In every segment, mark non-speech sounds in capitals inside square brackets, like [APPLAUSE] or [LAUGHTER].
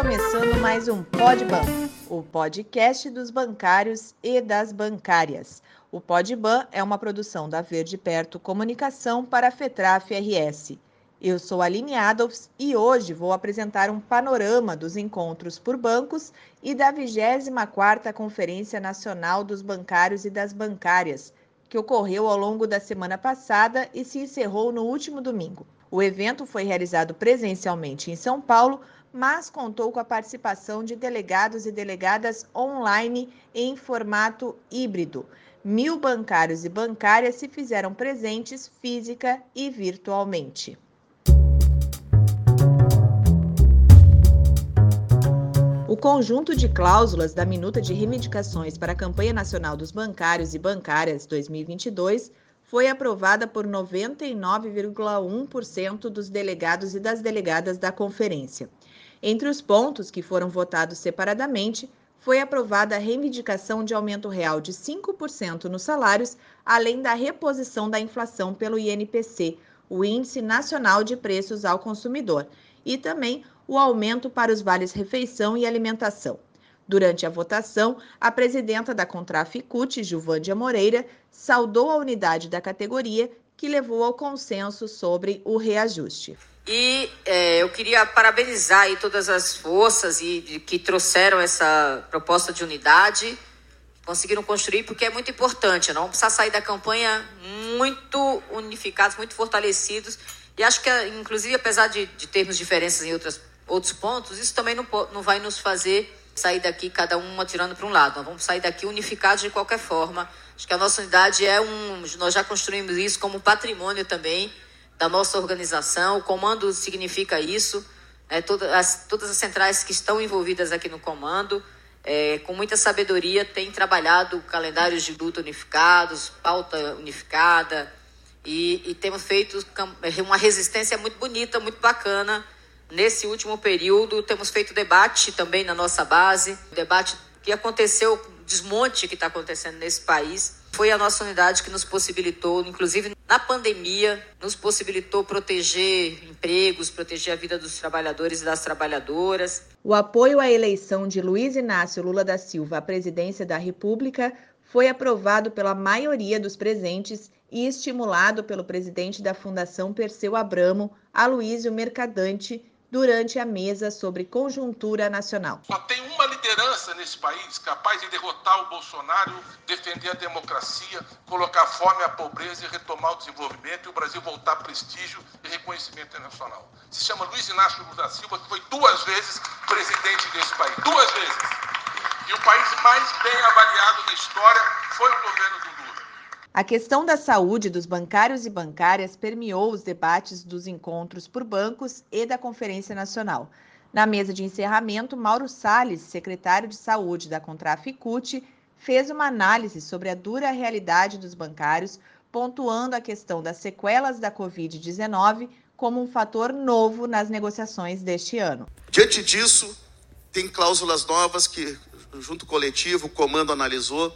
começando mais um Podban, o podcast dos bancários e das bancárias. O Podban é uma produção da Verde Perto Comunicação para a FETRAF RS. Eu sou Aline Adolfs e hoje vou apresentar um panorama dos encontros por bancos e da 24ª Conferência Nacional dos Bancários e das Bancárias, que ocorreu ao longo da semana passada e se encerrou no último domingo. O evento foi realizado presencialmente em São Paulo, mas contou com a participação de delegados e delegadas online em formato híbrido. Mil bancários e bancárias se fizeram presentes física e virtualmente. O conjunto de cláusulas da minuta de reivindicações para a Campanha Nacional dos Bancários e Bancárias 2022 foi aprovada por 99,1% dos delegados e das delegadas da conferência. Entre os pontos que foram votados separadamente, foi aprovada a reivindicação de aumento real de 5% nos salários, além da reposição da inflação pelo INPC, o Índice Nacional de Preços ao Consumidor, e também o aumento para os vales refeição e alimentação. Durante a votação, a presidenta da Contraficute, Gilvândia Moreira, saudou a unidade da categoria, que levou ao consenso sobre o reajuste. E é, eu queria parabenizar aí todas as forças e, que trouxeram essa proposta de unidade, conseguiram construir, porque é muito importante. Não vamos precisar sair da campanha muito unificados, muito fortalecidos. E acho que, inclusive, apesar de, de termos diferenças em outras outros pontos, isso também não, não vai nos fazer sair daqui cada um atirando para um lado. Nós vamos sair daqui unificados de qualquer forma. Acho que a nossa unidade é um. Nós já construímos isso como patrimônio também da nossa organização. O comando significa isso. É, todas, as, todas as centrais que estão envolvidas aqui no comando, é, com muita sabedoria, têm trabalhado calendários de luta unificados, pauta unificada, e, e temos feito uma resistência muito bonita, muito bacana Nesse último período, temos feito debate também na nossa base, debate que aconteceu, desmonte que está acontecendo nesse país. Foi a nossa unidade que nos possibilitou, inclusive na pandemia, nos possibilitou proteger empregos, proteger a vida dos trabalhadores e das trabalhadoras. O apoio à eleição de Luiz Inácio Lula da Silva à presidência da República foi aprovado pela maioria dos presentes e estimulado pelo presidente da Fundação Perseu Abramo, Aloísio Mercadante, durante a mesa sobre conjuntura nacional. Só tem uma liderança nesse país capaz de derrotar o Bolsonaro, defender a democracia, colocar fome, a pobreza e retomar o desenvolvimento e o Brasil voltar prestígio e reconhecimento internacional. Se chama Luiz Inácio Lula da Silva, que foi duas vezes presidente desse país. Duas vezes. E o país mais bem avaliado da história foi o governo do a questão da saúde dos bancários e bancárias permeou os debates dos encontros por bancos e da Conferência Nacional. Na mesa de encerramento, Mauro Salles, secretário de Saúde da Contraficute, fez uma análise sobre a dura realidade dos bancários, pontuando a questão das sequelas da Covid-19 como um fator novo nas negociações deste ano. Diante disso, tem cláusulas novas que, junto coletivo, o comando analisou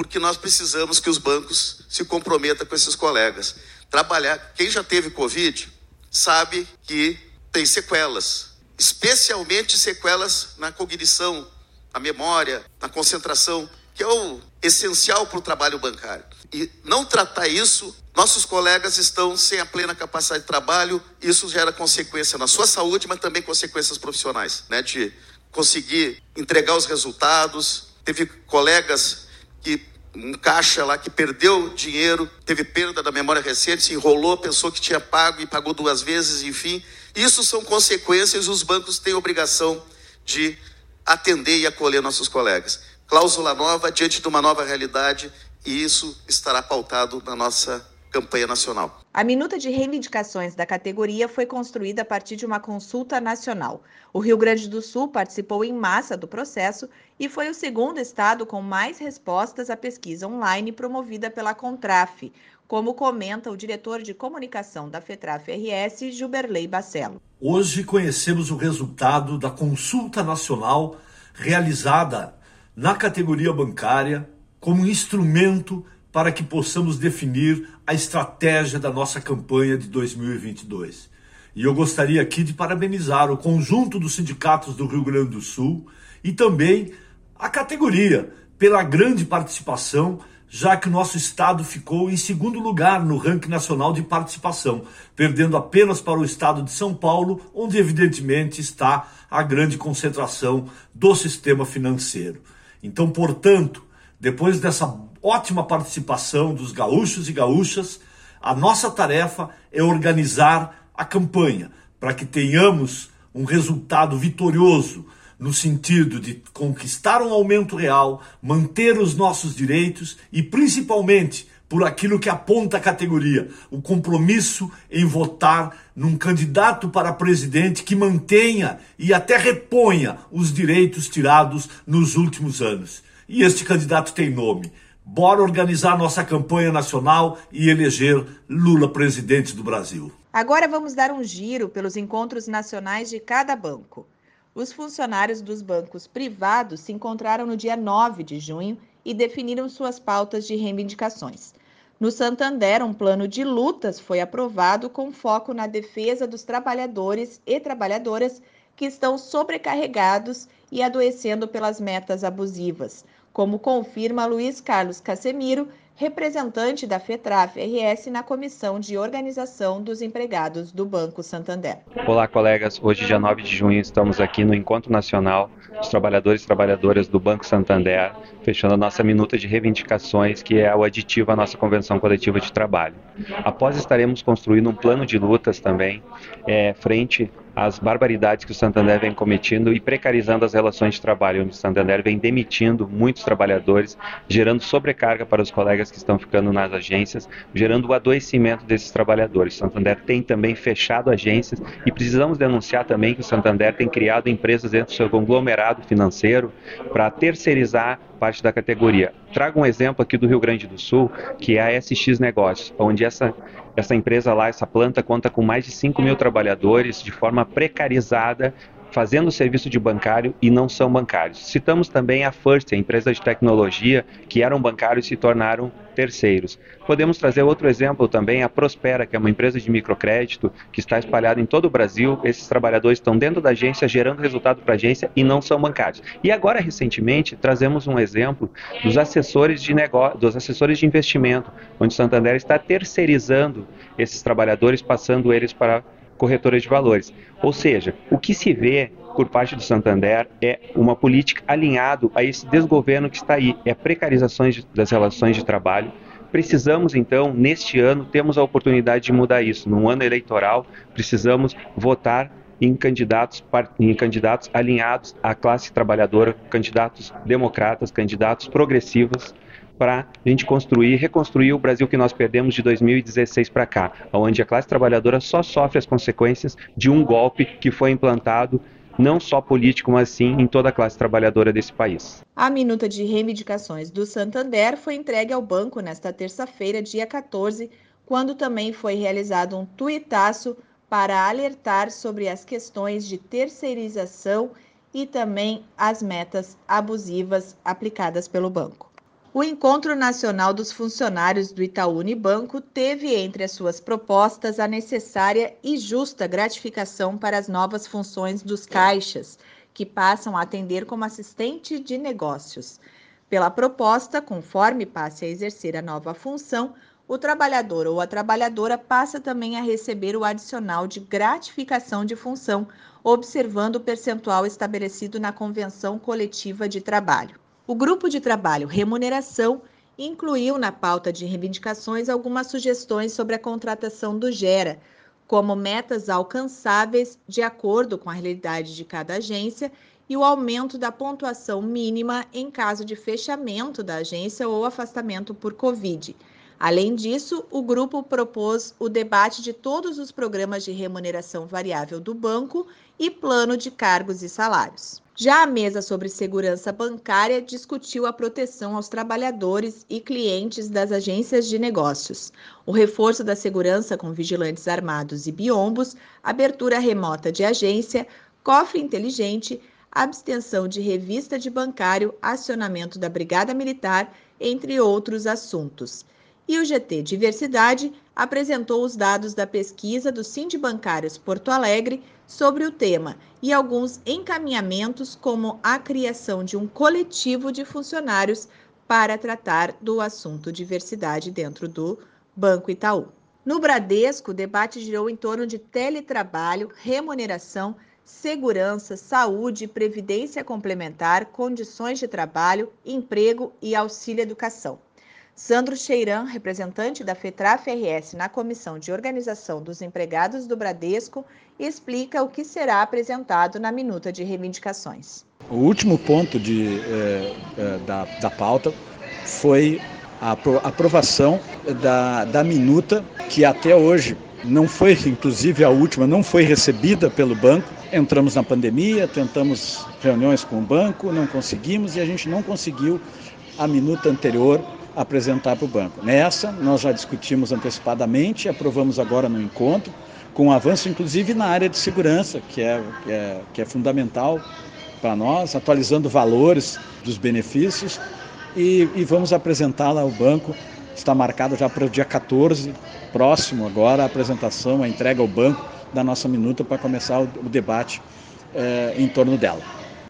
porque nós precisamos que os bancos se comprometam com esses colegas. Trabalhar, quem já teve Covid sabe que tem sequelas, especialmente sequelas na cognição, na memória, na concentração, que é o essencial para o trabalho bancário. E não tratar isso, nossos colegas estão sem a plena capacidade de trabalho, isso gera consequência na sua saúde, mas também consequências profissionais, né? De conseguir entregar os resultados. Teve colegas que um caixa lá que perdeu dinheiro, teve perda da memória recente, se enrolou, pensou que tinha pago e pagou duas vezes, enfim. Isso são consequências e os bancos têm obrigação de atender e acolher nossos colegas. Cláusula nova diante de uma nova realidade e isso estará pautado na nossa campanha nacional. A minuta de reivindicações da categoria foi construída a partir de uma consulta nacional. O Rio Grande do Sul participou em massa do processo e foi o segundo estado com mais respostas à pesquisa online promovida pela Contraf, como comenta o diretor de comunicação da FETRAF RS, Gilberley Bacelo. Hoje conhecemos o resultado da consulta nacional realizada na categoria bancária como instrumento para que possamos definir a estratégia da nossa campanha de 2022. E eu gostaria aqui de parabenizar o conjunto dos sindicatos do Rio Grande do Sul e também a categoria pela grande participação, já que o nosso estado ficou em segundo lugar no ranking nacional de participação, perdendo apenas para o estado de São Paulo, onde evidentemente está a grande concentração do sistema financeiro. Então, portanto, depois dessa ótima participação dos gaúchos e gaúchas, a nossa tarefa é organizar a campanha para que tenhamos um resultado vitorioso no sentido de conquistar um aumento real, manter os nossos direitos e principalmente por aquilo que aponta a categoria, o compromisso em votar num candidato para presidente que mantenha e até reponha os direitos tirados nos últimos anos. E este candidato tem nome. Bora organizar nossa campanha nacional e eleger Lula presidente do Brasil. Agora vamos dar um giro pelos encontros nacionais de cada banco. Os funcionários dos bancos privados se encontraram no dia 9 de junho e definiram suas pautas de reivindicações. No Santander, um plano de lutas foi aprovado com foco na defesa dos trabalhadores e trabalhadoras que estão sobrecarregados e adoecendo pelas metas abusivas, como confirma Luiz Carlos Casemiro, representante da FETRAF-RS na Comissão de Organização dos Empregados do Banco Santander. Olá, colegas. Hoje, dia 9 de junho, estamos aqui no Encontro Nacional dos Trabalhadores e Trabalhadoras do Banco Santander, fechando a nossa minuta de reivindicações, que é o aditivo à nossa Convenção Coletiva de Trabalho. Após estaremos construindo um plano de lutas também, é, frente as barbaridades que o Santander vem cometendo e precarizando as relações de trabalho, onde o Santander vem demitindo muitos trabalhadores, gerando sobrecarga para os colegas que estão ficando nas agências, gerando o adoecimento desses trabalhadores. O Santander tem também fechado agências e precisamos denunciar também que o Santander tem criado empresas dentro do seu conglomerado financeiro para terceirizar parte da categoria. Trago um exemplo aqui do Rio Grande do Sul, que é a SX Negócios, onde essa essa empresa lá, essa planta, conta com mais de 5 mil trabalhadores de forma precarizada, fazendo serviço de bancário e não são bancários. Citamos também a First, a empresa de tecnologia, que eram bancários e se tornaram terceiros. Podemos trazer outro exemplo também, a Prospera, que é uma empresa de microcrédito que está espalhada em todo o Brasil. Esses trabalhadores estão dentro da agência, gerando resultado para a agência e não são bancários. E agora, recentemente, trazemos um exemplo dos assessores de negócio, dos assessores de investimento, onde Santander está terceirizando esses trabalhadores, passando eles para corretoras de valores. Ou seja, o que se vê por parte do Santander é uma política alinhado a esse desgoverno que está aí, é a precarização das relações de trabalho. Precisamos então, neste ano, temos a oportunidade de mudar isso. Num ano eleitoral, precisamos votar em candidatos, em candidatos alinhados à classe trabalhadora, candidatos democratas, candidatos progressivos, para a gente construir, reconstruir o Brasil que nós perdemos de 2016 para cá, onde a classe trabalhadora só sofre as consequências de um golpe que foi implantado não só político, mas sim em toda a classe trabalhadora desse país. A minuta de reivindicações do Santander foi entregue ao banco nesta terça-feira, dia 14, quando também foi realizado um tuitaço para alertar sobre as questões de terceirização e também as metas abusivas aplicadas pelo banco. O Encontro Nacional dos Funcionários do Itaú Unibanco teve entre as suas propostas a necessária e justa gratificação para as novas funções dos caixas, que passam a atender como assistente de negócios. Pela proposta, conforme passe a exercer a nova função, o trabalhador ou a trabalhadora passa também a receber o adicional de gratificação de função, observando o percentual estabelecido na Convenção Coletiva de Trabalho. O grupo de trabalho Remuneração incluiu na pauta de reivindicações algumas sugestões sobre a contratação do GERA, como metas alcançáveis de acordo com a realidade de cada agência e o aumento da pontuação mínima em caso de fechamento da agência ou afastamento por Covid. Além disso, o grupo propôs o debate de todos os programas de remuneração variável do banco e plano de cargos e salários. Já a mesa sobre segurança bancária discutiu a proteção aos trabalhadores e clientes das agências de negócios, o reforço da segurança com vigilantes armados e biombos, abertura remota de agência, cofre inteligente, abstenção de revista de bancário, acionamento da Brigada Militar, entre outros assuntos. E o GT Diversidade apresentou os dados da pesquisa do Bancários Porto Alegre sobre o tema e alguns encaminhamentos, como a criação de um coletivo de funcionários para tratar do assunto diversidade dentro do Banco Itaú. No Bradesco, o debate girou em torno de teletrabalho, remuneração, segurança, saúde, previdência complementar, condições de trabalho, emprego e auxílio educação. Sandro Cheiran, representante da FETRAF-RS na Comissão de Organização dos Empregados do Bradesco, explica o que será apresentado na minuta de reivindicações. O último ponto de, eh, eh, da, da pauta foi a aprovação da, da minuta, que até hoje não foi, inclusive a última, não foi recebida pelo banco. Entramos na pandemia, tentamos reuniões com o banco, não conseguimos e a gente não conseguiu a minuta anterior apresentar para o banco. Nessa, nós já discutimos antecipadamente, aprovamos agora no encontro, com um avanço inclusive na área de segurança, que é, que é, que é fundamental para nós, atualizando valores dos benefícios e, e vamos apresentá-la ao banco. Está marcado já para o dia 14, próximo agora, a apresentação, a entrega ao banco da nossa minuta para começar o, o debate eh, em torno dela.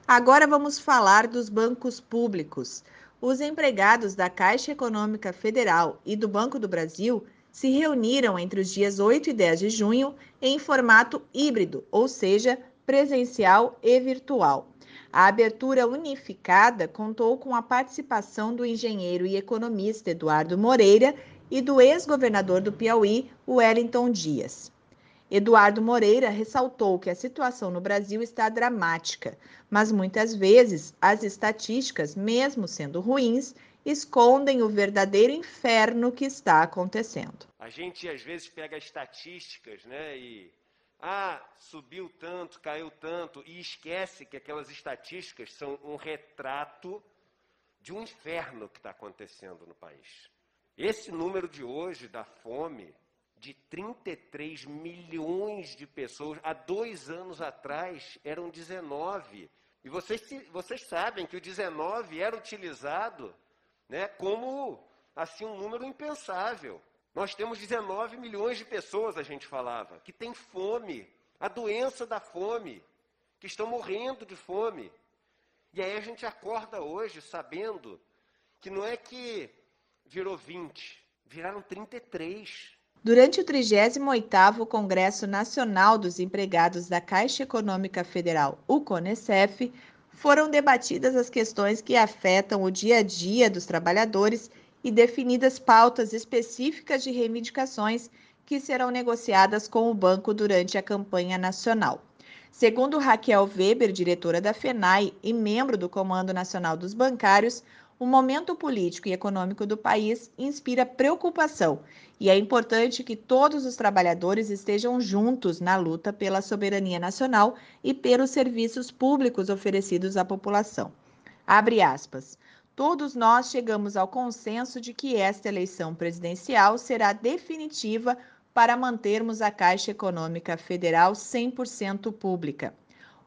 Agora vamos falar dos bancos públicos. Os empregados da Caixa Econômica Federal e do Banco do Brasil se reuniram entre os dias 8 e 10 de junho em formato híbrido, ou seja, presencial e virtual. A abertura unificada contou com a participação do engenheiro e economista Eduardo Moreira e do ex-governador do Piauí, Wellington Dias. Eduardo Moreira ressaltou que a situação no Brasil está dramática, mas muitas vezes as estatísticas, mesmo sendo ruins, escondem o verdadeiro inferno que está acontecendo. A gente às vezes pega estatísticas, né, e ah, subiu tanto, caiu tanto, e esquece que aquelas estatísticas são um retrato de um inferno que está acontecendo no país. Esse número de hoje da fome, de 33 milhões de pessoas, há dois anos atrás eram 19. E vocês, vocês sabem que o 19 era utilizado né, como assim um número impensável. Nós temos 19 milhões de pessoas, a gente falava, que têm fome, a doença da fome, que estão morrendo de fome. E aí a gente acorda hoje sabendo que não é que virou 20, viraram 33. Durante o 38º Congresso Nacional dos Empregados da Caixa Econômica Federal, o CONECEF, foram debatidas as questões que afetam o dia a dia dos trabalhadores e definidas pautas específicas de reivindicações que serão negociadas com o banco durante a campanha nacional. Segundo Raquel Weber, diretora da FENAI e membro do Comando Nacional dos Bancários, o momento político e econômico do país inspira preocupação e é importante que todos os trabalhadores estejam juntos na luta pela soberania nacional e pelos serviços públicos oferecidos à população. Abre aspas. Todos nós chegamos ao consenso de que esta eleição presidencial será definitiva para mantermos a Caixa Econômica Federal 100% pública.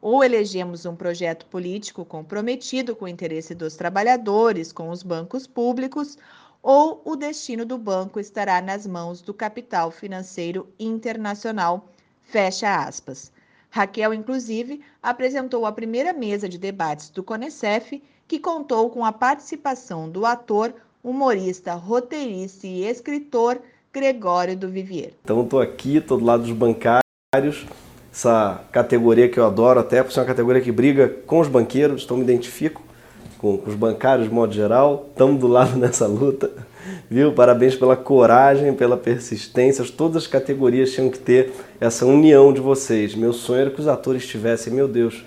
Ou elegemos um projeto político comprometido com o interesse dos trabalhadores, com os bancos públicos, ou o destino do banco estará nas mãos do capital financeiro internacional. Fecha aspas. Raquel, inclusive, apresentou a primeira mesa de debates do CONECEF que contou com a participação do ator, humorista, roteirista e escritor Gregório do Vivier. Então estou aqui, estou do lado dos bancários, essa categoria que eu adoro, até por ser uma categoria que briga com os banqueiros, então me identifico com, com os bancários de modo geral, estamos do lado [LAUGHS] nessa luta, viu? Parabéns pela coragem, pela persistência, todas as categorias tinham que ter essa união de vocês. Meu sonho era que os atores tivessem, meu Deus,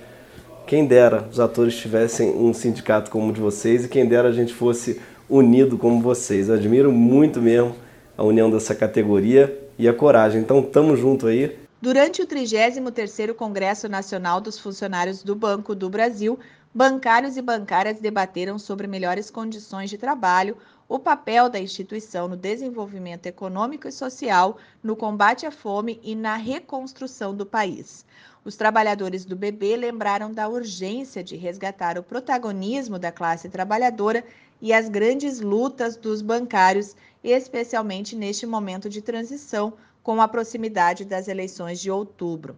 quem dera os atores tivessem um sindicato como o de vocês e quem dera a gente fosse unido como vocês. Eu admiro muito mesmo a união dessa categoria e a coragem. Então, tamo junto aí. Durante o 33º Congresso Nacional dos Funcionários do Banco do Brasil, bancários e bancárias debateram sobre melhores condições de trabalho, o papel da instituição no desenvolvimento econômico e social, no combate à fome e na reconstrução do país. Os trabalhadores do BB lembraram da urgência de resgatar o protagonismo da classe trabalhadora e as grandes lutas dos bancários, especialmente neste momento de transição com a proximidade das eleições de outubro.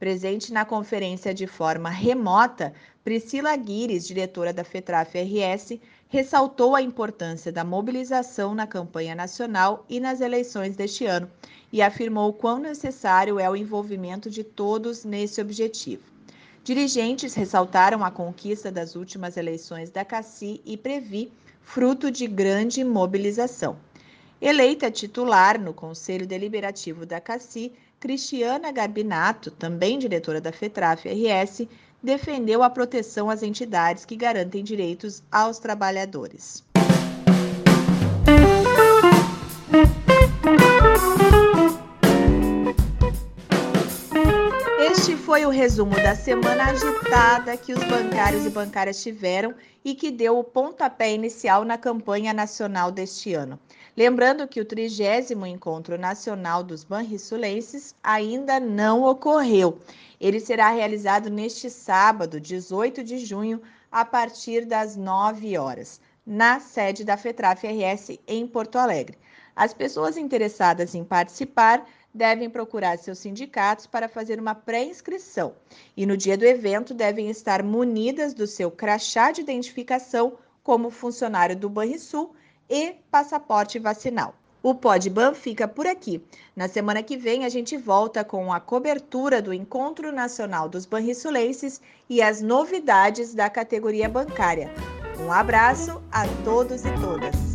Presente na conferência de forma remota, Priscila Guires, diretora da FETRAF RS, ressaltou a importância da mobilização na campanha nacional e nas eleições deste ano e afirmou quão necessário é o envolvimento de todos nesse objetivo. Dirigentes ressaltaram a conquista das últimas eleições da CACI e Previ, fruto de grande mobilização. Eleita titular no Conselho Deliberativo da CACI, Cristiana Garbinato, também diretora da FETRAF RS, defendeu a proteção às entidades que garantem direitos aos trabalhadores. Este foi o resumo da semana agitada que os bancários e bancárias tiveram e que deu o pontapé inicial na campanha nacional deste ano. Lembrando que o trigésimo Encontro Nacional dos Banrisulenses ainda não ocorreu. Ele será realizado neste sábado, 18 de junho, a partir das 9 horas, na sede da FETRAF RS em Porto Alegre. As pessoas interessadas em participar devem procurar seus sindicatos para fazer uma pré-inscrição e no dia do evento devem estar munidas do seu crachá de identificação como funcionário do Banrisul e passaporte vacinal. O Podban fica por aqui. Na semana que vem a gente volta com a cobertura do Encontro Nacional dos Banrisulenses e as novidades da categoria bancária. Um abraço a todos e todas.